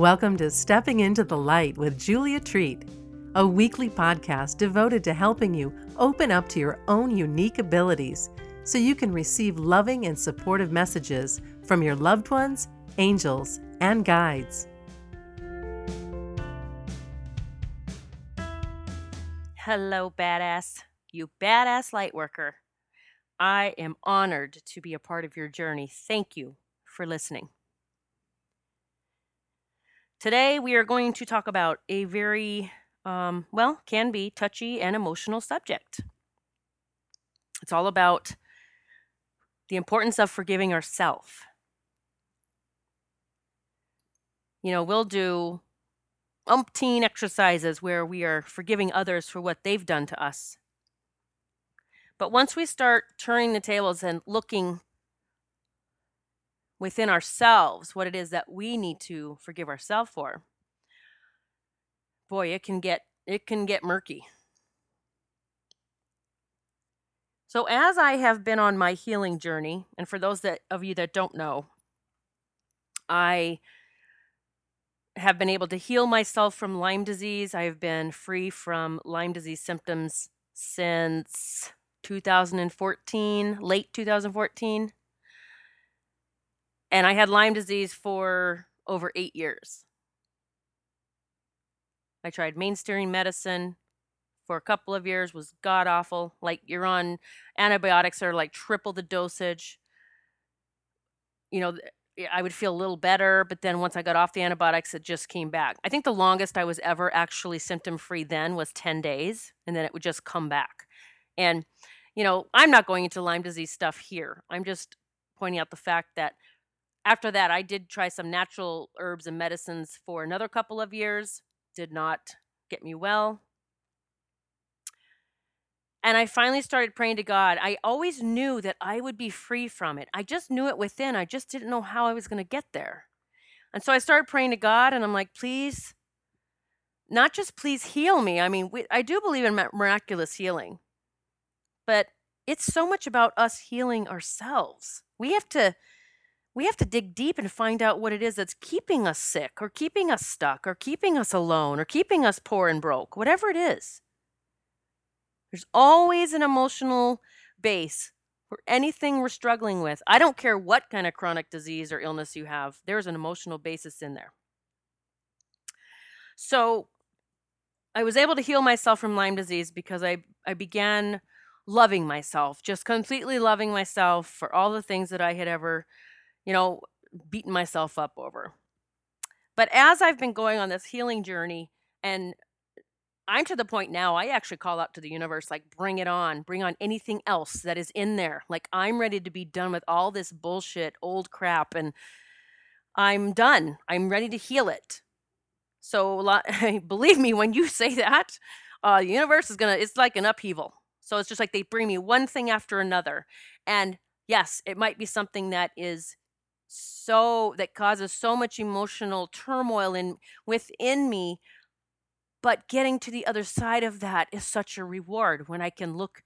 Welcome to Stepping into the Light with Julia Treat, a weekly podcast devoted to helping you open up to your own unique abilities so you can receive loving and supportive messages from your loved ones, angels, and guides. Hello, badass. You badass light worker. I am honored to be a part of your journey. Thank you for listening. Today, we are going to talk about a very, um, well, can be touchy and emotional subject. It's all about the importance of forgiving ourselves. You know, we'll do umpteen exercises where we are forgiving others for what they've done to us. But once we start turning the tables and looking within ourselves what it is that we need to forgive ourselves for. Boy it can get it can get murky. So as i have been on my healing journey and for those that of you that don't know i have been able to heal myself from lyme disease. I have been free from lyme disease symptoms since 2014 late 2014 and I had Lyme disease for over eight years. I tried mainstream medicine for a couple of years, was god awful. Like you're on antibiotics are like triple the dosage. You know, I would feel a little better, but then once I got off the antibiotics, it just came back. I think the longest I was ever actually symptom free then was 10 days, and then it would just come back. And, you know, I'm not going into Lyme disease stuff here. I'm just pointing out the fact that after that, I did try some natural herbs and medicines for another couple of years. Did not get me well. And I finally started praying to God. I always knew that I would be free from it. I just knew it within. I just didn't know how I was going to get there. And so I started praying to God, and I'm like, please, not just please heal me. I mean, we, I do believe in miraculous healing, but it's so much about us healing ourselves. We have to we have to dig deep and find out what it is that's keeping us sick or keeping us stuck or keeping us alone or keeping us poor and broke, whatever it is. There's always an emotional base for anything we're struggling with. I don't care what kind of chronic disease or illness you have, there's an emotional basis in there. So I was able to heal myself from Lyme disease because I, I began loving myself, just completely loving myself for all the things that I had ever you know, beating myself up over. But as I've been going on this healing journey, and I'm to the point now, I actually call out to the universe, like, bring it on, bring on anything else that is in there. Like, I'm ready to be done with all this bullshit, old crap, and I'm done. I'm ready to heal it. So, believe me, when you say that, uh, the universe is gonna, it's like an upheaval. So it's just like they bring me one thing after another. And yes, it might be something that is so that causes so much emotional turmoil in within me but getting to the other side of that is such a reward when i can look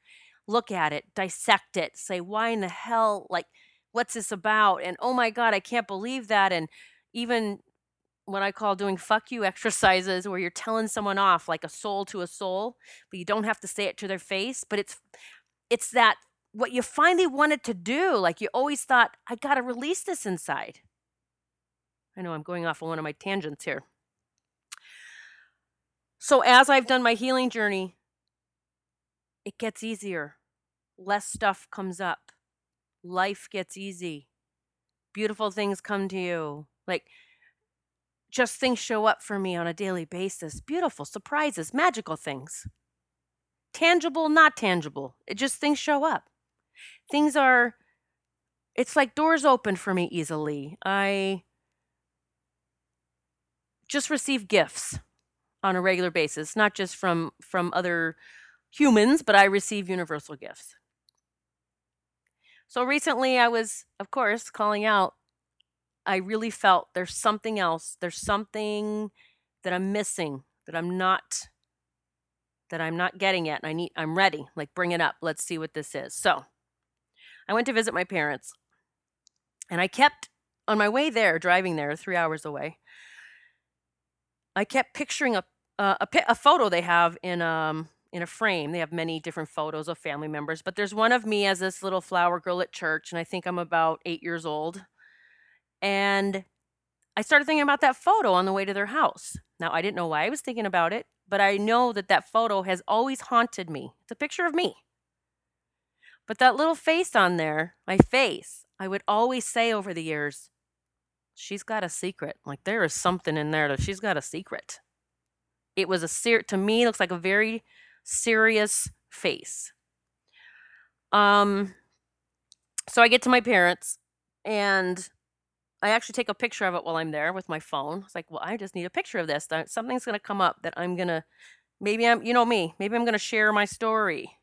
look at it dissect it say why in the hell like what's this about? and oh my god i can't believe that. and even what i call doing fuck you exercises where you're telling someone off like a soul to a soul but you don't have to say it to their face but it's it's that what you finally wanted to do. Like you always thought, I got to release this inside. I know I'm going off on one of my tangents here. So, as I've done my healing journey, it gets easier. Less stuff comes up. Life gets easy. Beautiful things come to you. Like, just things show up for me on a daily basis. Beautiful surprises, magical things. Tangible, not tangible. It just things show up things are it's like doors open for me easily. I just receive gifts on a regular basis, not just from from other humans, but I receive universal gifts. So recently I was of course calling out I really felt there's something else. There's something that I'm missing, that I'm not that I'm not getting yet. And I need I'm ready. Like bring it up. Let's see what this is. So, I went to visit my parents. And I kept on my way there, driving there, three hours away. I kept picturing a uh, a, a photo they have in um in a frame. They have many different photos of family members, but there's one of me as this little flower girl at church, and I think I'm about eight years old. And I started thinking about that photo on the way to their house. Now, I didn't know why I was thinking about it, but I know that that photo has always haunted me. It's a picture of me. But that little face on there, my face, I would always say over the years, she's got a secret. Like there is something in there that she's got a secret. It was a ser- to me looks like a very serious face. Um so I get to my parents and I actually take a picture of it while I'm there with my phone. It's like, well, I just need a picture of this. Something's going to come up that I'm going to maybe I'm you know me, maybe I'm going to share my story.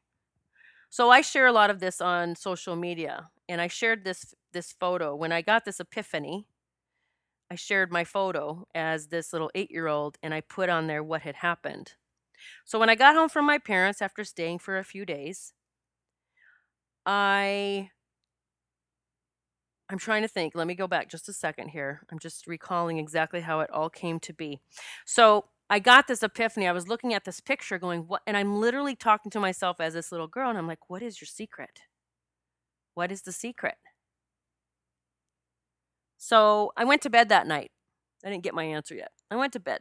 So I share a lot of this on social media and I shared this this photo when I got this epiphany. I shared my photo as this little 8-year-old and I put on there what had happened. So when I got home from my parents after staying for a few days, I I'm trying to think. Let me go back just a second here. I'm just recalling exactly how it all came to be. So I got this epiphany. I was looking at this picture going, what? And I'm literally talking to myself as this little girl. And I'm like, what is your secret? What is the secret? So I went to bed that night. I didn't get my answer yet. I went to bed.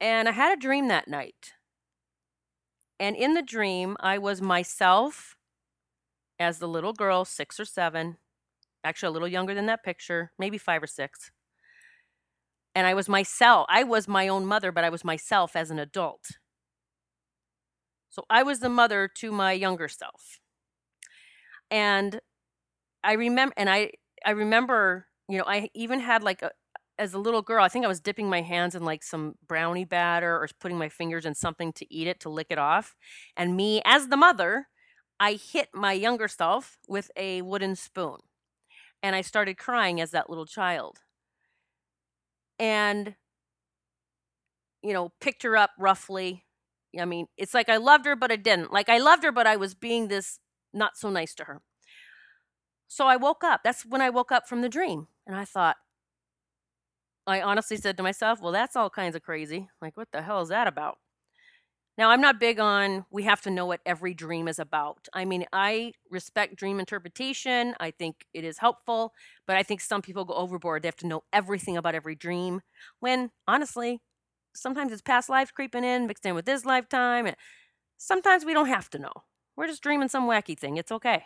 And I had a dream that night. And in the dream, I was myself as the little girl, six or seven, actually a little younger than that picture, maybe five or six and I was myself. I was my own mother, but I was myself as an adult. So I was the mother to my younger self. And I remember and I I remember, you know, I even had like a as a little girl, I think I was dipping my hands in like some brownie batter or putting my fingers in something to eat it to lick it off. And me as the mother, I hit my younger self with a wooden spoon. And I started crying as that little child and you know picked her up roughly. I mean it's like i loved her but i didn't. Like i loved her but i was being this not so nice to her. So i woke up. That's when i woke up from the dream and i thought i honestly said to myself well that's all kinds of crazy. Like what the hell is that about now, I'm not big on we have to know what every dream is about. I mean, I respect dream interpretation. I think it is helpful, but I think some people go overboard. They have to know everything about every dream. When honestly, sometimes it's past lives creeping in, mixed in with this lifetime. And sometimes we don't have to know. We're just dreaming some wacky thing. It's okay.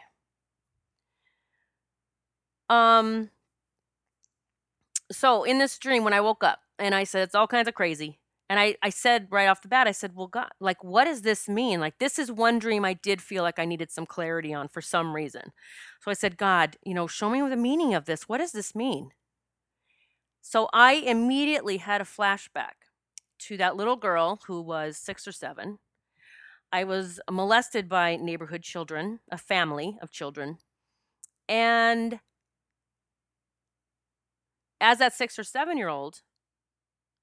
Um so in this dream when I woke up and I said it's all kinds of crazy and I, I said right off the bat, I said, well, God, like, what does this mean? Like, this is one dream I did feel like I needed some clarity on for some reason. So I said, God, you know, show me the meaning of this. What does this mean? So I immediately had a flashback to that little girl who was six or seven. I was molested by neighborhood children, a family of children. And as that six or seven year old,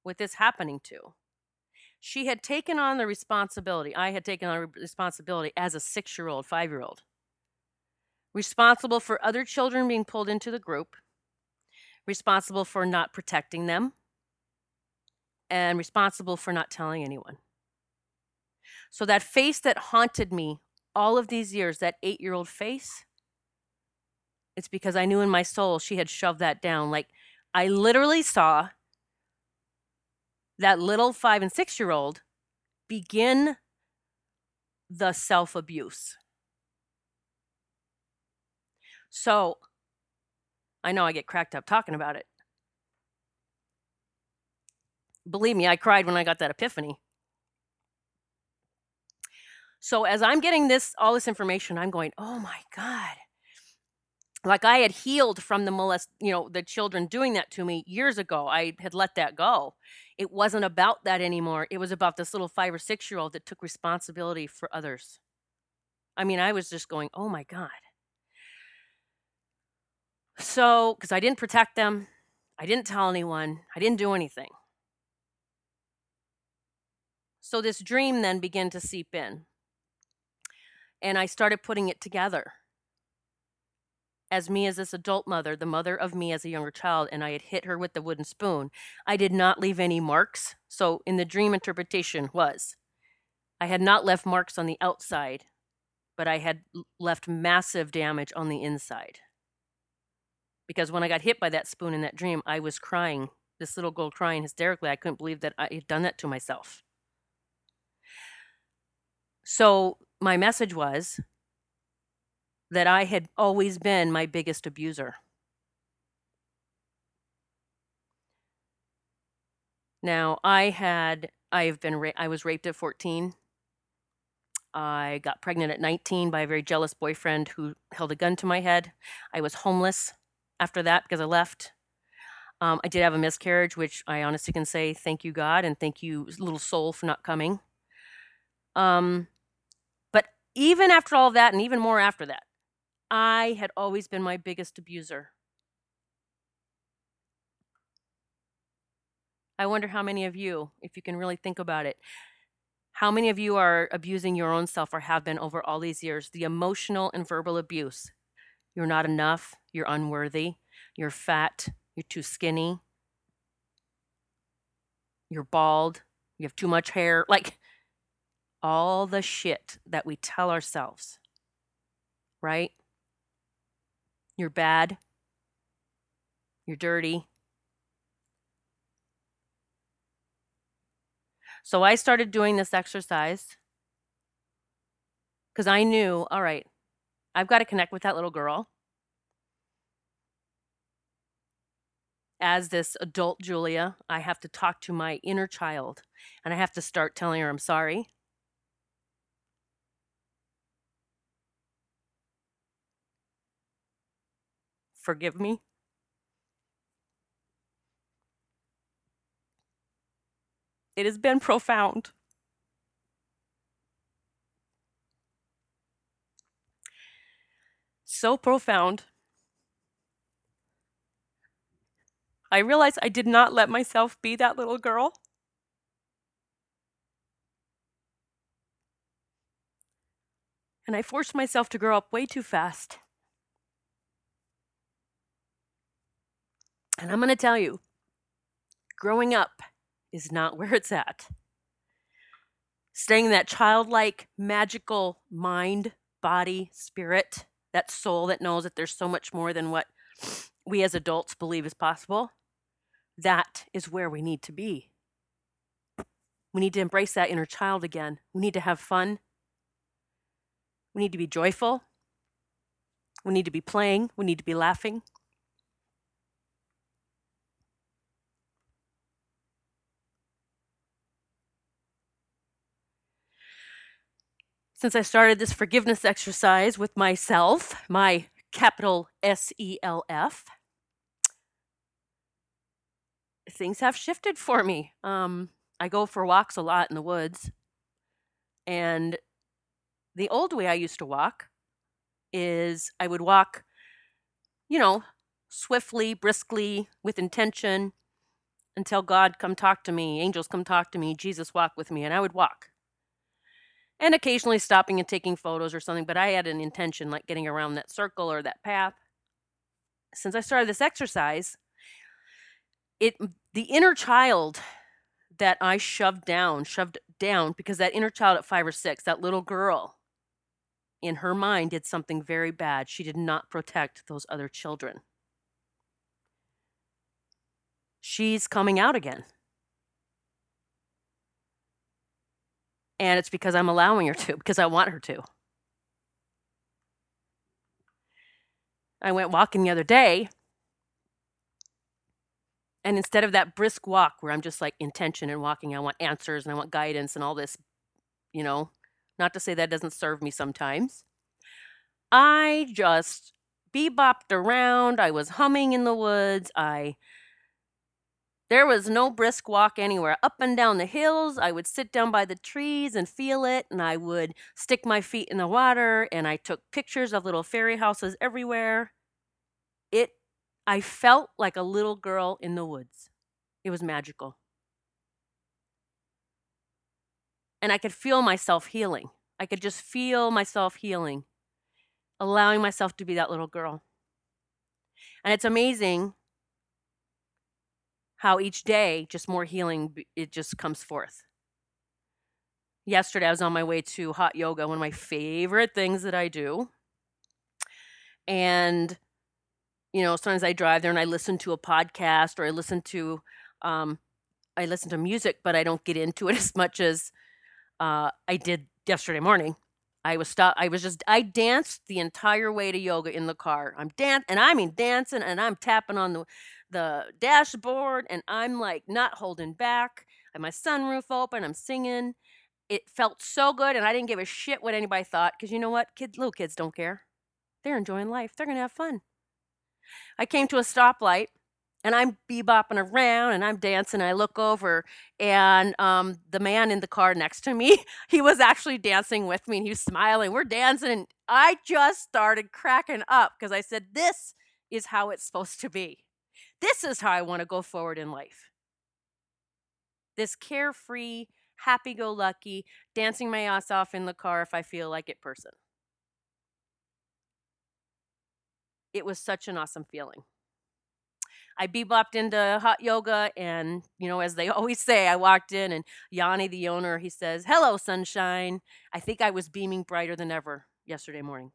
with this happening to. She had taken on the responsibility, I had taken on responsibility as a six year old, five year old, responsible for other children being pulled into the group, responsible for not protecting them, and responsible for not telling anyone. So that face that haunted me all of these years, that eight year old face, it's because I knew in my soul she had shoved that down. Like I literally saw that little five and six year old begin the self abuse. So I know I get cracked up talking about it. Believe me, I cried when I got that epiphany. So as I'm getting this all this information, I'm going, "Oh my god like I had healed from the molest, you know, the children doing that to me years ago. I had let that go. It wasn't about that anymore. It was about this little five or six year old that took responsibility for others. I mean, I was just going, oh my God. So, because I didn't protect them, I didn't tell anyone, I didn't do anything. So, this dream then began to seep in. And I started putting it together as me as this adult mother, the mother of me as a younger child, and I had hit her with the wooden spoon, I did not leave any marks. So in the dream interpretation was I had not left marks on the outside, but I had left massive damage on the inside. Because when I got hit by that spoon in that dream, I was crying, this little girl crying hysterically. I couldn't believe that I had done that to myself. So my message was that I had always been my biggest abuser. Now, I had I've been ra- I was raped at 14. I got pregnant at 19 by a very jealous boyfriend who held a gun to my head. I was homeless after that because I left. Um, I did have a miscarriage, which I honestly can say thank you, God, and thank you, little soul, for not coming. Um, but even after all that, and even more after that, I had always been my biggest abuser. I wonder how many of you, if you can really think about it, how many of you are abusing your own self or have been over all these years? The emotional and verbal abuse. You're not enough. You're unworthy. You're fat. You're too skinny. You're bald. You have too much hair. Like all the shit that we tell ourselves, right? You're bad. You're dirty. So I started doing this exercise because I knew, all right, I've got to connect with that little girl. As this adult Julia, I have to talk to my inner child and I have to start telling her I'm sorry. Forgive me. It has been profound. So profound. I realized I did not let myself be that little girl. And I forced myself to grow up way too fast. And I'm going to tell you, growing up is not where it's at. Staying in that childlike, magical mind, body, spirit, that soul that knows that there's so much more than what we as adults believe is possible, that is where we need to be. We need to embrace that inner child again. We need to have fun. We need to be joyful. We need to be playing. We need to be laughing. Since I started this forgiveness exercise with myself, my capital S E L F, things have shifted for me. Um, I go for walks a lot in the woods. And the old way I used to walk is I would walk, you know, swiftly, briskly, with intention until God come talk to me, angels come talk to me, Jesus walk with me, and I would walk and occasionally stopping and taking photos or something. But I had an intention, like getting around that circle or that path. Since I started this exercise, it the inner child that I shoved down, shoved down, because that inner child at five or six, that little girl, in her mind, did something very bad. She did not protect those other children. She's coming out again. And it's because I'm allowing her to, because I want her to. I went walking the other day, and instead of that brisk walk where I'm just like intention and walking, I want answers and I want guidance and all this, you know, not to say that doesn't serve me sometimes. I just bebopped around. I was humming in the woods. I there was no brisk walk anywhere. Up and down the hills, I would sit down by the trees and feel it, and I would stick my feet in the water, and I took pictures of little fairy houses everywhere. It I felt like a little girl in the woods. It was magical. And I could feel myself healing. I could just feel myself healing, allowing myself to be that little girl. And it's amazing how each day just more healing it just comes forth. Yesterday I was on my way to hot yoga, one of my favorite things that I do. And you know, sometimes I drive there and I listen to a podcast or I listen to um I listen to music, but I don't get into it as much as uh, I did yesterday morning. I was stop. I was just. I danced the entire way to yoga in the car. I'm dan and I mean dancing, and I'm tapping on the the dashboard, and I'm like not holding back. I my sunroof open. I'm singing. It felt so good, and I didn't give a shit what anybody thought because you know what, kids, little kids don't care. They're enjoying life. They're gonna have fun. I came to a stoplight and I'm bebopping around and I'm dancing. I look over, and um, the man in the car next to me, he was actually dancing with me, and he was smiling. We're dancing, and I just started cracking up because I said, "This is how it's supposed to be. This is how I want to go forward in life. This carefree, happy-go-lucky, dancing my ass off in the car if I feel like it person." It was such an awesome feeling. I bebopped into hot yoga, and you know, as they always say, I walked in, and Yanni, the owner, he says, "Hello, sunshine." I think I was beaming brighter than ever yesterday morning.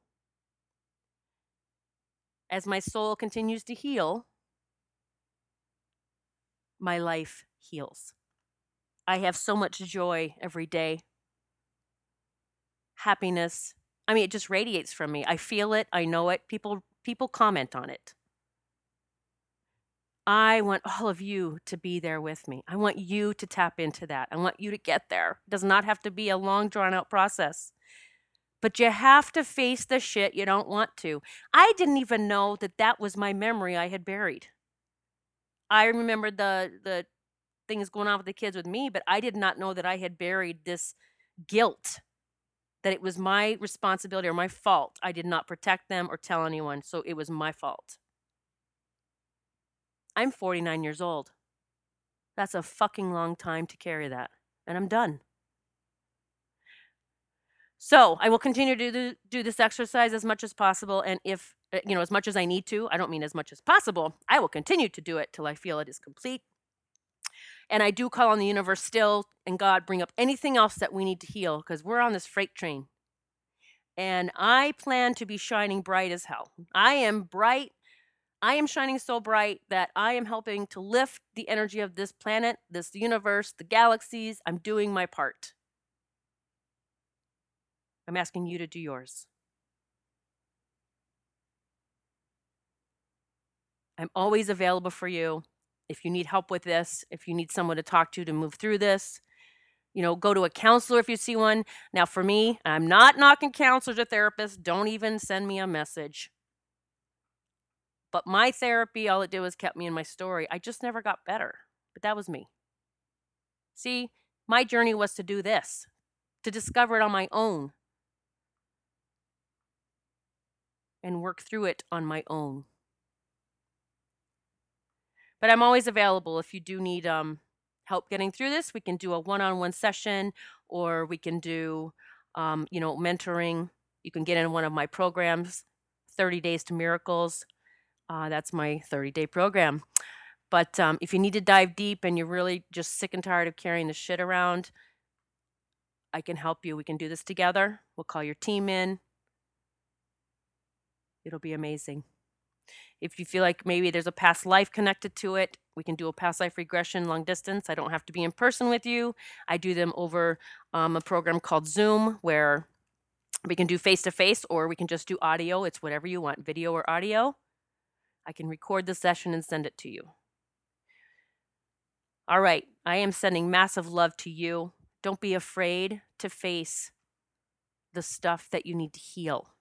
As my soul continues to heal, my life heals. I have so much joy every day, happiness. I mean, it just radiates from me. I feel it. I know it. People people comment on it. I want all of you to be there with me. I want you to tap into that. I want you to get there. It does not have to be a long, drawn out process. But you have to face the shit you don't want to. I didn't even know that that was my memory I had buried. I remembered the the things going on with the kids with me, but I did not know that I had buried this guilt that it was my responsibility or my fault. I did not protect them or tell anyone, so it was my fault. I'm 49 years old. That's a fucking long time to carry that. And I'm done. So I will continue to do, this exercise as much as possible. And if, uh, you know, as much as I need to, I don't mean as much as possible, I will continue to do it till I feel it is complete. And I do call on the universe still and God bring up anything else that we need to heal because we're on this freight train. And I plan to be shining bright as hell. I am bright I am shining so bright that I am helping to lift the energy of this planet, this universe, the galaxies. I'm doing my part. I'm asking you to do yours. I'm always available for you. If you need help with this, if you need someone to talk to to move through this, you know, go to a counselor if you see one. Now, for me, I'm not knocking counselors or therapists. Don't even send me a message. But my therapy, all it did was kept me in my story. I just never got better. But that was me. See, my journey was to do this, to discover it on my own and work through it on my own. But I'm always available if you do need um, help getting through this. We can do a one-on-one session, or we can do, um, you know, mentoring. You can get in one of my programs, 30 Days to Miracles. Uh, that's my 30 day program. But um, if you need to dive deep and you're really just sick and tired of carrying the shit around, I can help you. We can do this together. We'll call your team in. It'll be amazing. If you feel like maybe there's a past life connected to it, we can do a past life regression long distance. I don't have to be in person with you. I do them over um, a program called Zoom where we can do face to face or we can just do audio. It's whatever you want, video or audio. I can record the session and send it to you. All right, I am sending massive love to you. Don't be afraid to face the stuff that you need to heal.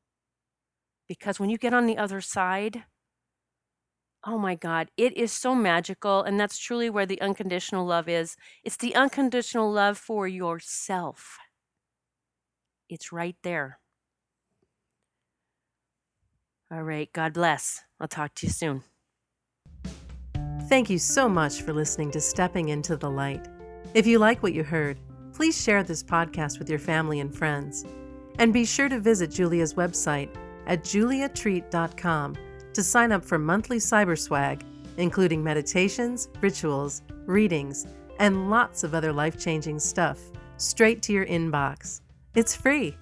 Because when you get on the other side, oh my God, it is so magical. And that's truly where the unconditional love is. It's the unconditional love for yourself. It's right there. All right. God bless. I'll talk to you soon. Thank you so much for listening to Stepping into the Light. If you like what you heard, please share this podcast with your family and friends. And be sure to visit Julia's website at juliatreat.com to sign up for monthly cyber swag, including meditations, rituals, readings, and lots of other life changing stuff, straight to your inbox. It's free.